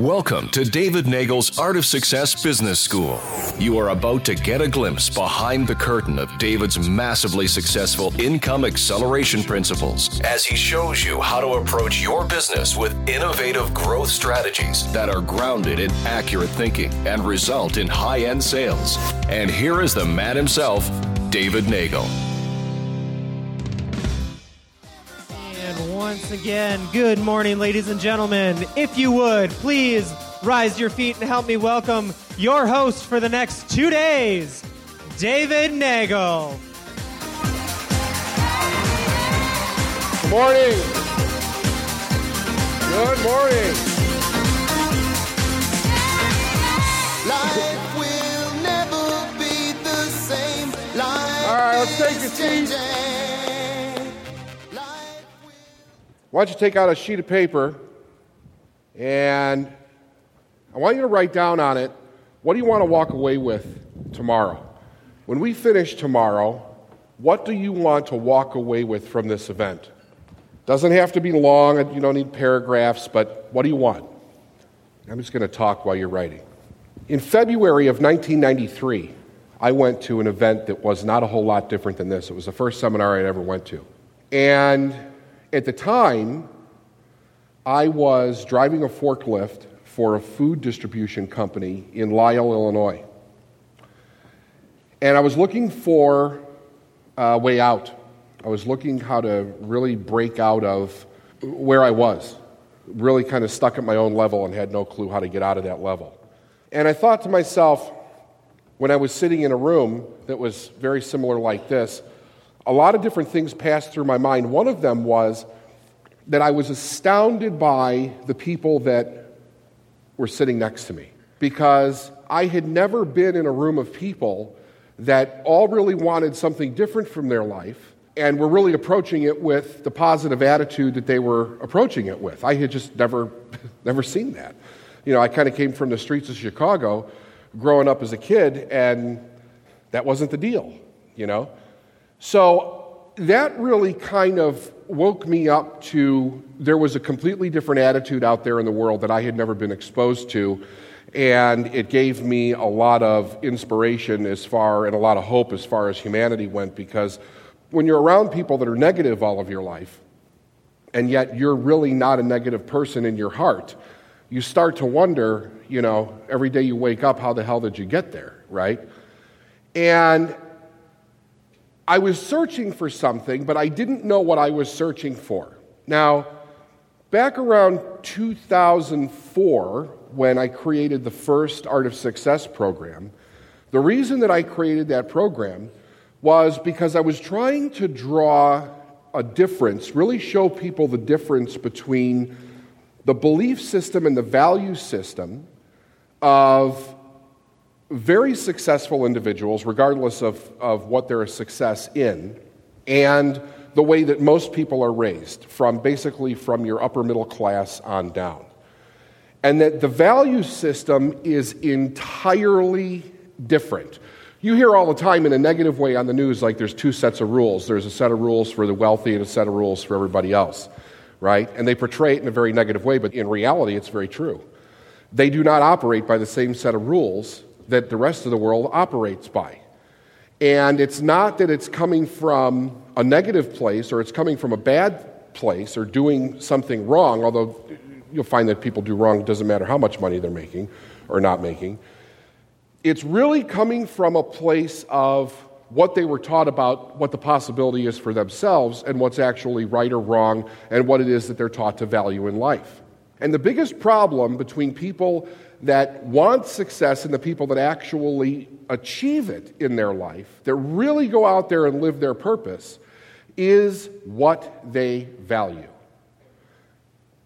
Welcome to David Neagle's Art of Success Business School. You are about to get a glimpse behind the curtain of David's massively successful income acceleration principles as he shows you how to approach your business with innovative growth strategies that are grounded in accurate thinking and result in high end sales. And here is the man himself, David Neagle. Once again, good morning, ladies and gentlemen. If you would, please rise to your feet and help me welcome your host for the next two days, David Neagle. Good morning. Good morning. Life will never be the same. Life All right, let's take a is seat. Why don't you take out a sheet of paper and I want you to write down on it what do you want to walk away with tomorrow? When we finish tomorrow, what do you want to walk away with from this event? Doesn't have to be long, you don't need paragraphs, but what do you want? I'm just going to talk while you're writing. In February of 1993, I went to an event that was not a whole lot different than this. It was the first seminar I ever went to. And at the time, I was driving a forklift for a food distribution company in Lisle, Illinois. And I was looking for a way out. I was looking how to really break out of where I was. Really kind of stuck at my own level and had no clue how to get out of that level. And I thought to myself, when I was sitting in a room that was very similar like this, a lot of different things passed through my mind. One of them was that I was astounded by the people that were sitting next to me because I had never been in a room of people that all really wanted something different from their life and were really approaching it with the positive attitude that they were approaching it with. I had just never never seen that. You know, I kind of came from the streets of Chicago growing up as a kid and that wasn't the deal, you know. So that really kind of woke me up to there was a completely different attitude out there in the world that I had never been exposed to. And it gave me a lot of inspiration as far and a lot of hope as far as humanity went because when you're around people that are negative all of your life, and yet you're really not a negative person in your heart, you start to wonder, you know, every day you wake up, how the hell did you get there, right? And I was searching for something, but I didn't know what I was searching for. Now, back around 2004, when I created the first Art of Success program, the reason that I created that program was because I was trying to draw a difference, really show people the difference between the belief system and the value system of very successful individuals, regardless of, of what they're a success in, and the way that most people are raised, from basically from your upper middle class on down. And that the value system is entirely different. You hear all the time in a negative way on the news, like there's two sets of rules. There's a set of rules for the wealthy and a set of rules for everybody else, right? And they portray it in a very negative way, but in reality, it's very true. They do not operate by the same set of rules that the rest of the world operates by. And it's not that it's coming from a negative place or it's coming from a bad place or doing something wrong, although you'll find that people do wrong, it doesn't matter how much money they're making or not making. It's really coming from a place of what they were taught about what the possibility is for themselves and what's actually right or wrong and what it is that they're taught to value in life. And the biggest problem between people that want success and the people that actually achieve it in their life, that really go out there and live their purpose, is what they value.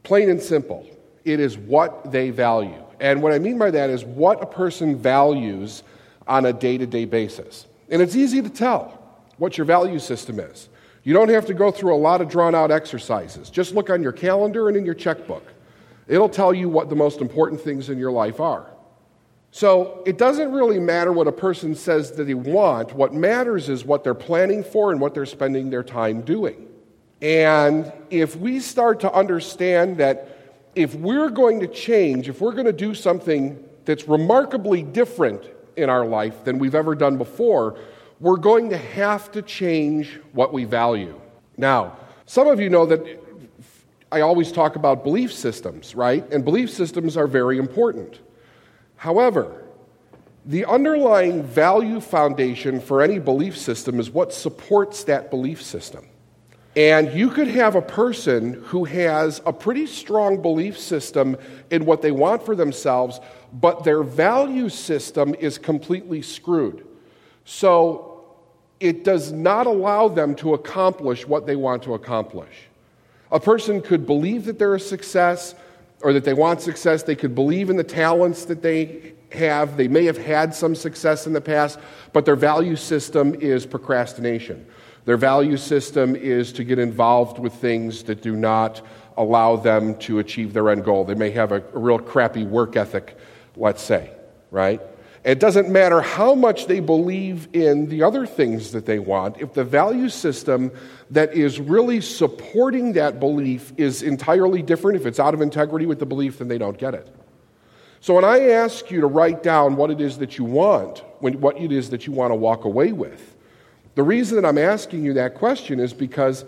Plain and simple. It is what they value. And what I mean by that is what a person values on a day to day basis. And it's easy to tell what your value system is. You don't have to go through a lot of drawn out exercises. Just look on your calendar and in your checkbook. It'll tell you what the most important things in your life are. So it doesn't really matter what a person says that they want. What matters is what they're planning for and what they're spending their time doing. And if we start to understand that if we're going to change, if we're going to do something that's remarkably different in our life than we've ever done before, we're going to have to change what we value. Now, some of you know that I always talk about belief systems, right? And belief systems are very important. However, the underlying value foundation for any belief system is what supports that belief system. And you could have a person who has a pretty strong belief system in what they want for themselves, but their value system is completely screwed. So it does not allow them to accomplish what they want to accomplish. A person could believe that they're a success or that they want success. They could believe in the talents that they have. They may have had some success in the past, but their value system is procrastination. Their value system is to get involved with things that do not allow them to achieve their end goal. They may have a, a real crappy work ethic, let's say, right? It doesn't matter how much they believe in the other things that they want, if the value system that is really supporting that belief is entirely different, if it's out of integrity with the belief, then they don't get it. So when I ask you to write down what it is that you want, what it is that you want to walk away with, the reason that I'm asking you that question is because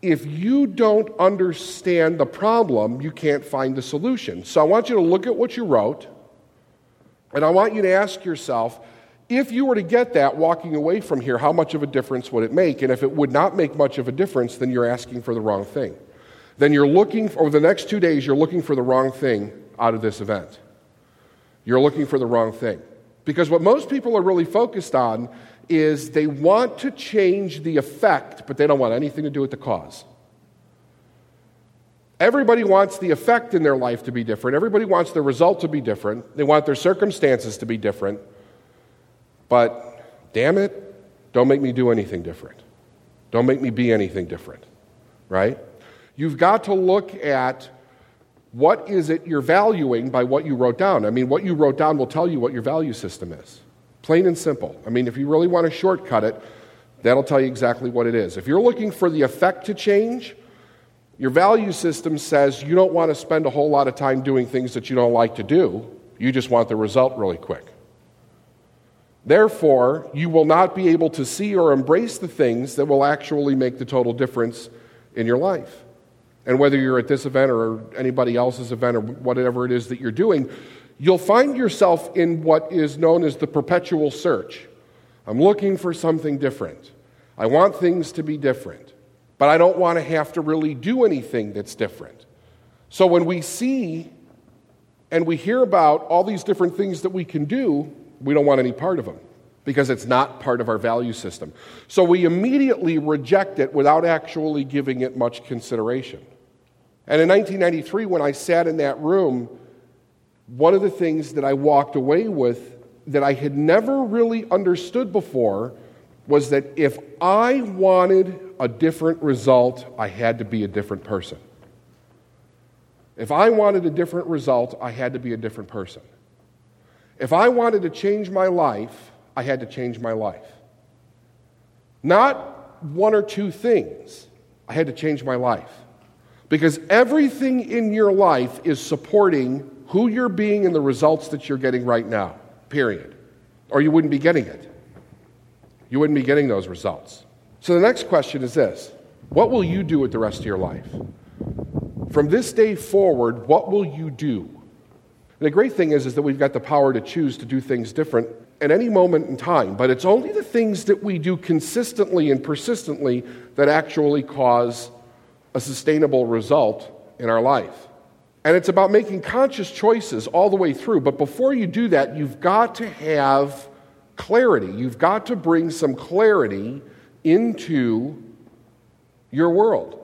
if you don't understand the problem, you can't find the solution. So I want you to look at what you wrote, and I want you to ask yourself if you were to get that walking away from here, how much of a difference would it make? And if it would not make much of a difference, then you're asking for the wrong thing. Then you're looking, over the next two days, you're looking for the wrong thing out of this event you're looking for the wrong thing. Because what most people are really focused on is they want to change the effect, but they don't want anything to do with the cause. Everybody wants the effect in their life to be different. Everybody wants the result to be different. They want their circumstances to be different. But damn it, don't make me do anything different. Don't make me be anything different. Right? You've got to look at what is it you're valuing by what you wrote down? I mean, what you wrote down will tell you what your value system is. Plain and simple. I mean, if you really want to shortcut it, that'll tell you exactly what it is. If you're looking for the effect to change, your value system says you don't want to spend a whole lot of time doing things that you don't like to do. You just want the result really quick. Therefore, you will not be able to see or embrace the things that will actually make the total difference in your life. And whether you're at this event or anybody else's event or whatever it is that you're doing, you'll find yourself in what is known as the perpetual search. I'm looking for something different. I want things to be different, but I don't want to have to really do anything that's different. So when we see and we hear about all these different things that we can do, we don't want any part of them because it's not part of our value system. So we immediately reject it without actually giving it much consideration. And in 1993, when I sat in that room, one of the things that I walked away with that I had never really understood before was that if I wanted a different result, I had to be a different person. If I wanted a different result, I had to be a different person. If I wanted to change my life, I had to change my life. Not one or two things, I had to change my life. Because everything in your life is supporting who you're being and the results that you're getting right now, period. Or you wouldn't be getting it. You wouldn't be getting those results. So the next question is this What will you do with the rest of your life? From this day forward, what will you do? And the great thing is, is that we've got the power to choose to do things different at any moment in time, but it's only the things that we do consistently and persistently that actually cause a sustainable result in our life. And it's about making conscious choices all the way through. But before you do that, you've got to have clarity. You've got to bring some clarity into your world.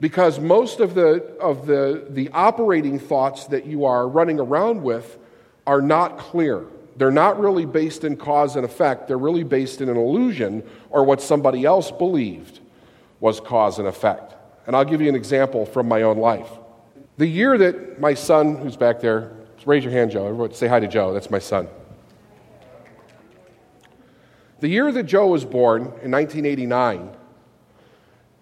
Because most of the, of the, the operating thoughts that you are running around with are not clear. They're not really based in cause and effect, they're really based in an illusion or what somebody else believed was cause and effect. And I'll give you an example from my own life. The year that my son, who's back there, raise your hand, Joe. Everyone say hi to Joe. That's my son. The year that Joe was born, in 1989,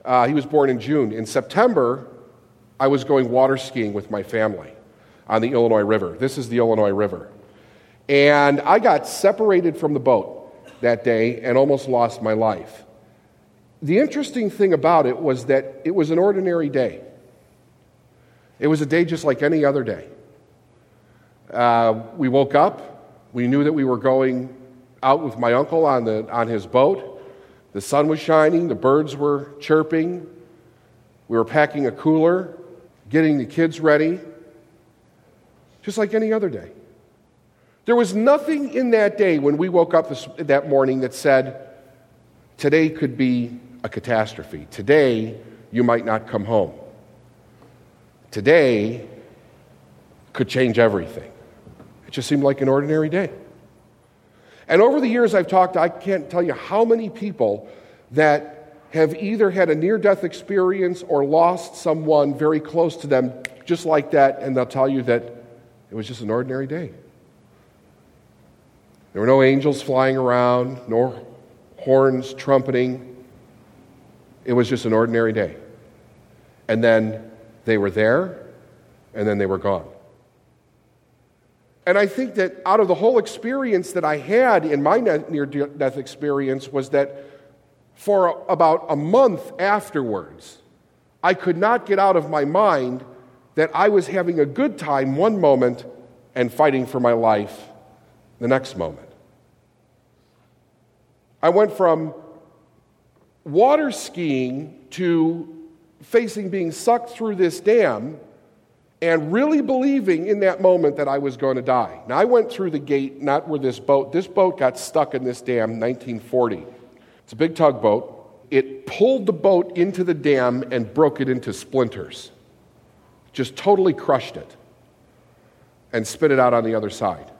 uh, he was born in June. In September, I was going water skiing with my family on the Illinois River. This is the Illinois River. And I got separated from the boat that day and almost lost my life. The interesting thing about it was that it was an ordinary day. It was a day just like any other day. Uh, we woke up. We knew that we were going out with my uncle on, the, on his boat. The sun was shining, the birds were chirping. We were packing a cooler, getting the kids ready, just like any other day. There was nothing in that day when we woke up this, that morning that said, today could be a catastrophe. Today, you might not come home. Today could change everything. It just seemed like an ordinary day. And over the years I've talked, I can't tell you how many people that have either had a near death experience or lost someone very close to them just like that, and they'll tell you that it was just an ordinary day. There were no angels flying around, nor horns trumpeting. It was just an ordinary day. And then they were there, and then they were gone. And I think that out of the whole experience that I had in my near death experience was that for about a month afterwards, I could not get out of my mind that I was having a good time one moment and fighting for my life the next moment. I went from water skiing to facing being sucked through this dam and really believing in that moment that I was going to die. Now, I went through the gate, not where this boat, this boat got stuck in this dam in 1940. It's a big tugboat. It pulled the boat into the dam and broke it into splinters. Just totally crushed it and spit it out on the other side.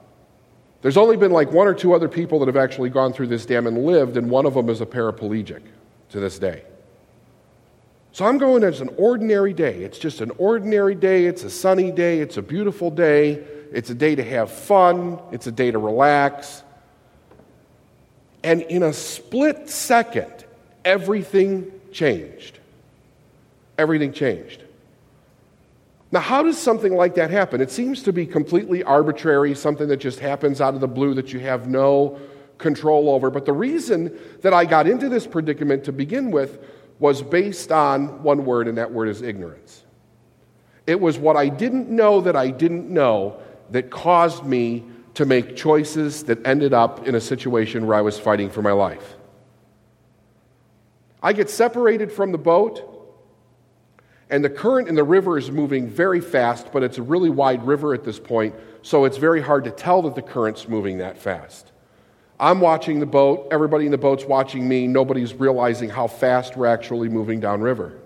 There's only been like one or two other people that have actually gone through this dam and lived, and one of them is a paraplegic to this day. So I'm going as an ordinary day. It's just an ordinary day. It's a sunny day. It's a beautiful day. It's a day to have fun. It's a day to relax. And in a split second, everything changed. Everything changed. Now, how does something like that happen? It seems to be completely arbitrary, something that just happens out of the blue that you have no control over. But the reason that I got into this predicament to begin with was based on one word, and that word is ignorance. It was what I didn't know that I didn't know that caused me to make choices that ended up in a situation where I was fighting for my life. I get separated from the boat. And the current in the river is moving very fast, but it's a really wide river at this point, so it's very hard to tell that the current's moving that fast. I'm watching the boat, everybody in the boat's watching me, nobody's realizing how fast we're actually moving downriver.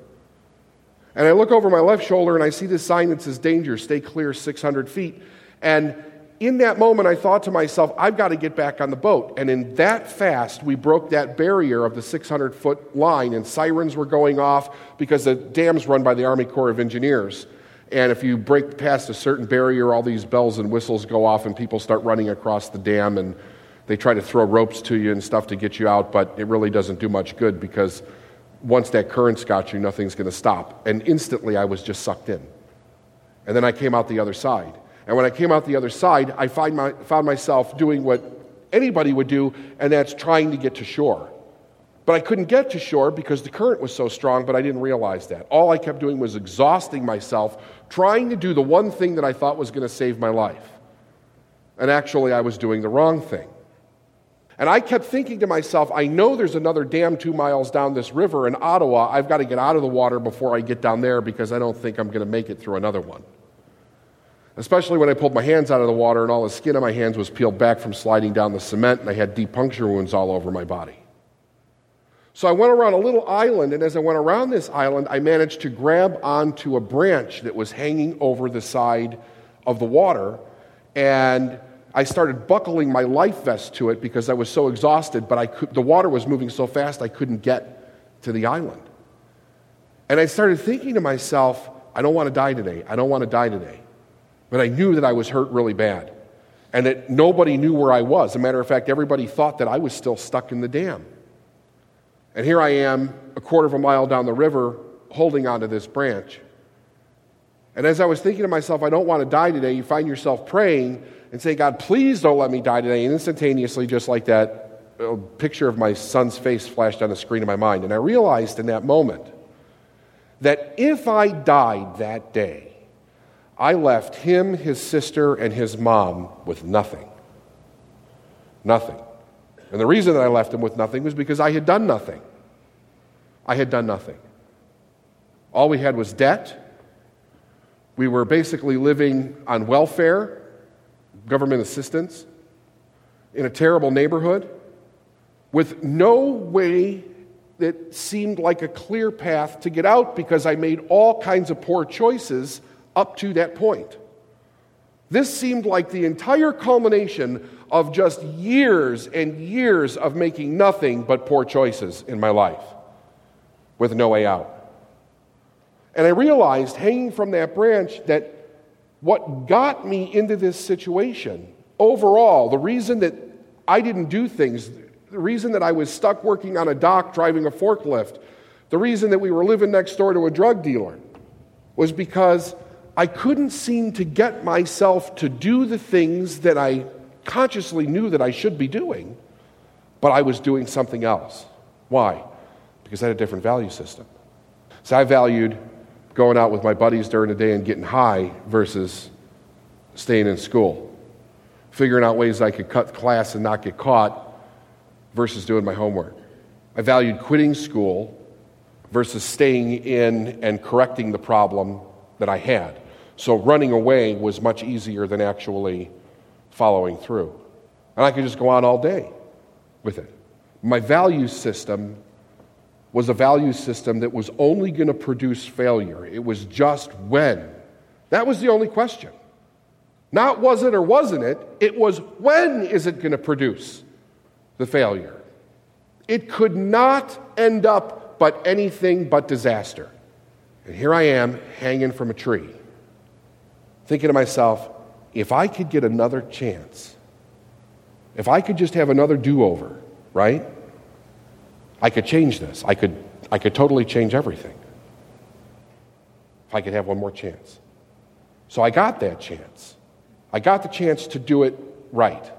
And I look over my left shoulder and I see this sign that says danger, stay clear 600 feet. And in that moment, I thought to myself, I've got to get back on the boat. And in that fast, we broke that barrier of the 600 foot line, and sirens were going off because the dam's run by the Army Corps of Engineers. And if you break past a certain barrier, all these bells and whistles go off, and people start running across the dam, and they try to throw ropes to you and stuff to get you out, but it really doesn't do much good because once that current's got you, nothing's going to stop. And instantly, I was just sucked in. And then I came out the other side. And when I came out the other side, I find my, found myself doing what anybody would do, and that's trying to get to shore. But I couldn't get to shore because the current was so strong, but I didn't realize that. All I kept doing was exhausting myself, trying to do the one thing that I thought was going to save my life. And actually, I was doing the wrong thing. And I kept thinking to myself, I know there's another dam two miles down this river in Ottawa. I've got to get out of the water before I get down there because I don't think I'm going to make it through another one especially when I pulled my hands out of the water and all the skin on my hands was peeled back from sliding down the cement and I had deep puncture wounds all over my body. So I went around a little island, and as I went around this island, I managed to grab onto a branch that was hanging over the side of the water, and I started buckling my life vest to it because I was so exhausted, but I could, the water was moving so fast I couldn't get to the island. And I started thinking to myself, I don't want to die today. I don't want to die today. But I knew that I was hurt really bad and that nobody knew where I was. As a matter of fact, everybody thought that I was still stuck in the dam. And here I am, a quarter of a mile down the river, holding onto this branch. And as I was thinking to myself, I don't want to die today, you find yourself praying and say, God, please don't let me die today. And instantaneously, just like that, a picture of my son's face flashed on the screen of my mind. And I realized in that moment that if I died that day, I left him, his sister, and his mom with nothing. Nothing. And the reason that I left him with nothing was because I had done nothing. I had done nothing. All we had was debt. We were basically living on welfare, government assistance, in a terrible neighborhood, with no way that seemed like a clear path to get out because I made all kinds of poor choices up to that point. This seemed like the entire culmination of just years and years of making nothing but poor choices in my life with no way out. And I realized hanging from that branch that what got me into this situation overall, the reason that I didn't do things, the reason that I was stuck working on a dock driving a forklift, the reason that we were living next door to a drug dealer was because I couldn't seem to get myself to do the things that I consciously knew that I should be doing, but I was doing something else. Why? Because I had a different value system. So I valued going out with my buddies during the day and getting high versus staying in school, figuring out ways I could cut class and not get caught versus doing my homework. I valued quitting school versus staying in and correcting the problem that I had. So running away was much easier than actually following through. And I could just go on all day with it. My value system was a value system that was only going to produce failure. It was just when. That was the only question. Not was it or wasn't it, it was when is it going to produce the failure? It could not end up but anything but disaster. And here I am hanging from a tree, thinking to myself, if I could get another chance, if I could just have another do over, right? I could change this. I could, I could totally change everything. If I could have one more chance. So I got that chance. I got the chance to do it right.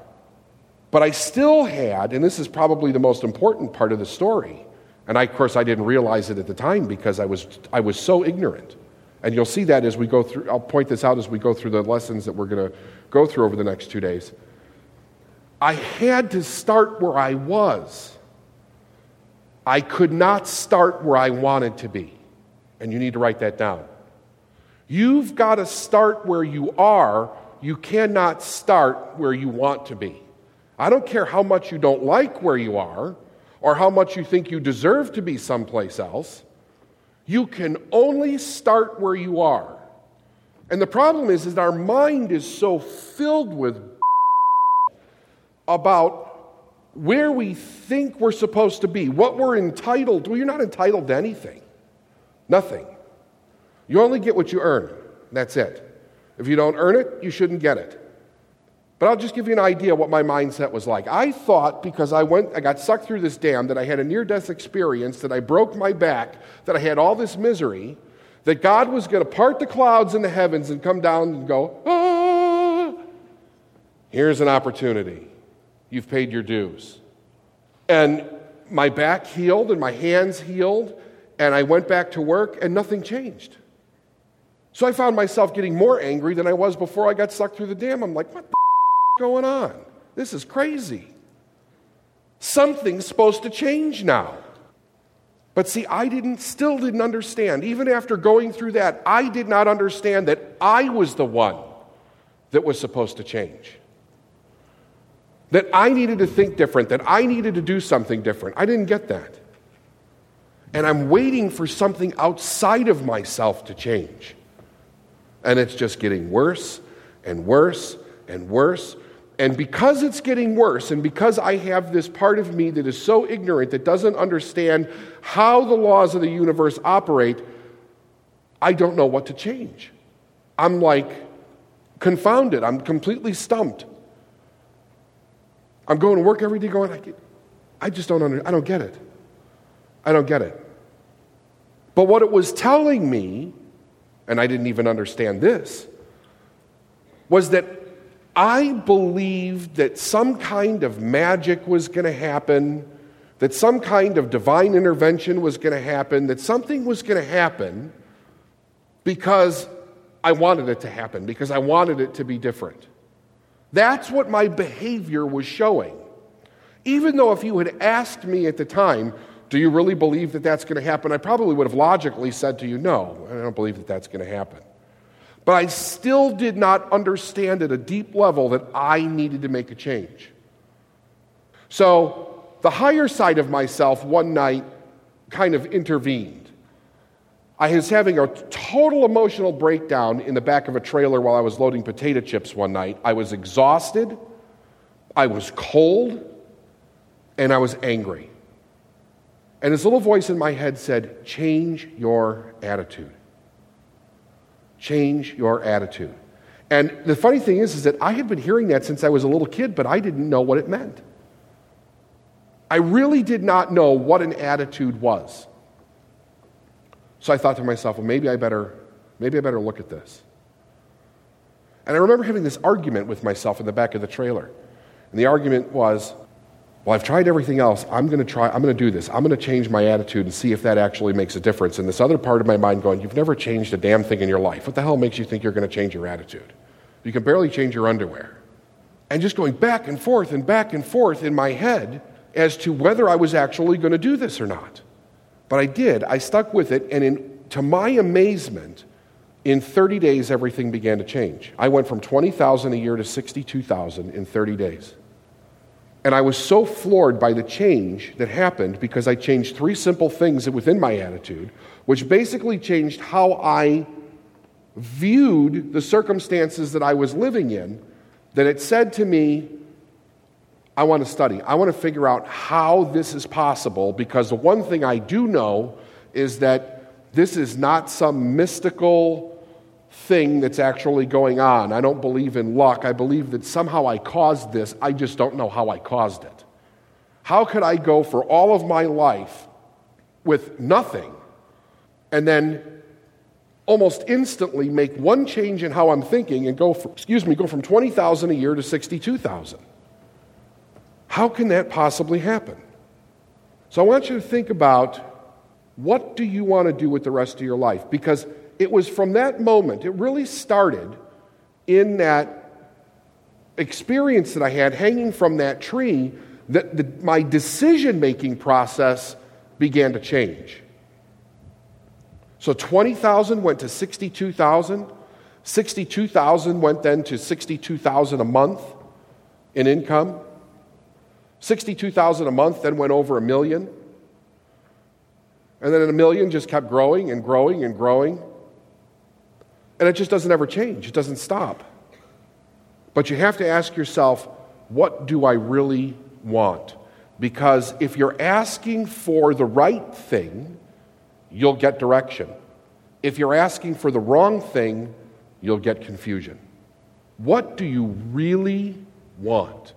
But I still had, and this is probably the most important part of the story, and I, of course I didn't realize it at the time because I was, I was so ignorant. And you'll see that as we go through, I'll point this out as we go through the lessons that we're going to go through over the next two days. I had to start where I was. I could not start where I wanted to be. And you need to write that down. You've got to start where you are. You cannot start where you want to be. I don't care how much you don't like where you are or how much you think you deserve to be someplace else. You can only start where you are. And the problem is, is our mind is so filled with about where we think we're supposed to be, what we're entitled. Well, you're not entitled to anything. Nothing. You only get what you earn. That's it. If you don't earn it, you shouldn't get it. But I'll just give you an idea what my mindset was like. I thought because I went I got sucked through this dam that I had a near death experience, that I broke my back, that I had all this misery, that God was going to part the clouds in the heavens and come down and go, "Ah, here's an opportunity. You've paid your dues." And my back healed and my hands healed and I went back to work and nothing changed. So I found myself getting more angry than I was before I got sucked through the dam. I'm like, what the going on? This is crazy. Something's supposed to change now. But see, I didn't still didn't understand. Even after going through that, I did not understand that I was the one that was supposed to change. That I needed to think different, that I needed to do something different. I didn't get that. And I'm waiting for something outside of myself to change. And it's just getting worse and worse and worse and because it's getting worse, and because I have this part of me that is so ignorant that doesn't understand how the laws of the universe operate, I don't know what to change. I'm like confounded. I'm completely stumped. I'm going to work every day going, I, get, I just don't under, I don't get it. I don't get it. But what it was telling me and I didn't even understand this, was that I believed that some kind of magic was going to happen, that some kind of divine intervention was going to happen, that something was going to happen because I wanted it to happen, because I wanted it to be different. That's what my behavior was showing. Even though if you had asked me at the time, do you really believe that that's going to happen? I probably would have logically said to you, no, I don't believe that that's going to happen. But I still did not understand at a deep level that I needed to make a change. So the higher side of myself one night kind of intervened. I was having a total emotional breakdown in the back of a trailer while I was loading potato chips one night. I was exhausted, I was cold, and I was angry. And this little voice in my head said, Change your attitude. Change your attitude. And the funny thing is, is that I had been hearing that since I was a little kid, but I didn't know what it meant. I really did not know what an attitude was. So I thought to myself, well, maybe I better, maybe I better look at this. And I remember having this argument with myself in the back of the trailer. And the argument was, well, I've tried everything else. I'm going to try, I'm going to do this. I'm going to change my attitude and see if that actually makes a difference. And this other part of my mind going, You've never changed a damn thing in your life. What the hell makes you think you're going to change your attitude? You can barely change your underwear. And just going back and forth and back and forth in my head as to whether I was actually going to do this or not. But I did. I stuck with it. And in, to my amazement, in 30 days, everything began to change. I went from 20,000 a year to 62,000 in 30 days. And I was so floored by the change that happened because I changed three simple things within my attitude, which basically changed how I viewed the circumstances that I was living in, that it said to me, I want to study. I want to figure out how this is possible because the one thing I do know is that this is not some mystical thing that's actually going on. I don't believe in luck. I believe that somehow I caused this. I just don't know how I caused it. How could I go for all of my life with nothing and then almost instantly make one change in how I'm thinking and go, for, excuse me, go from 20,000 a year to 62,000? How can that possibly happen? So I want you to think about what do you want to do with the rest of your life? Because it was from that moment, it really started in that experience that I had hanging from that tree that the, my decision making process began to change. So 20,000 went to 62,000. 62,000 went then to 62,000 a month in income. 62,000 a month then went over a million. And then a million just kept growing and growing and growing. And it just doesn't ever change, it doesn't stop. But you have to ask yourself, what do I really want? Because if you're asking for the right thing, you'll get direction. If you're asking for the wrong thing, you'll get confusion. What do you really want?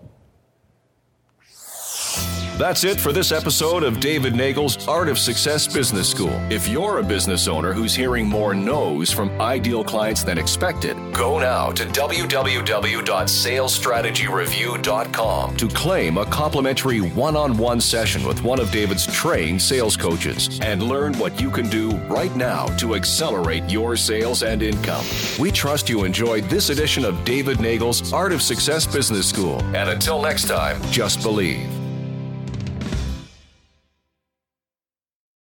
That's it for this episode of David Neagle's Art of Success Business School. If you're a business owner who's hearing more no's from ideal clients than expected, go now to www.salesstrategyreview.com to claim a complimentary one on one session with one of David's trained sales coaches and learn what you can do right now to accelerate your sales and income. We trust you enjoyed this edition of David Neagle's Art of Success Business School. And until next time, just believe.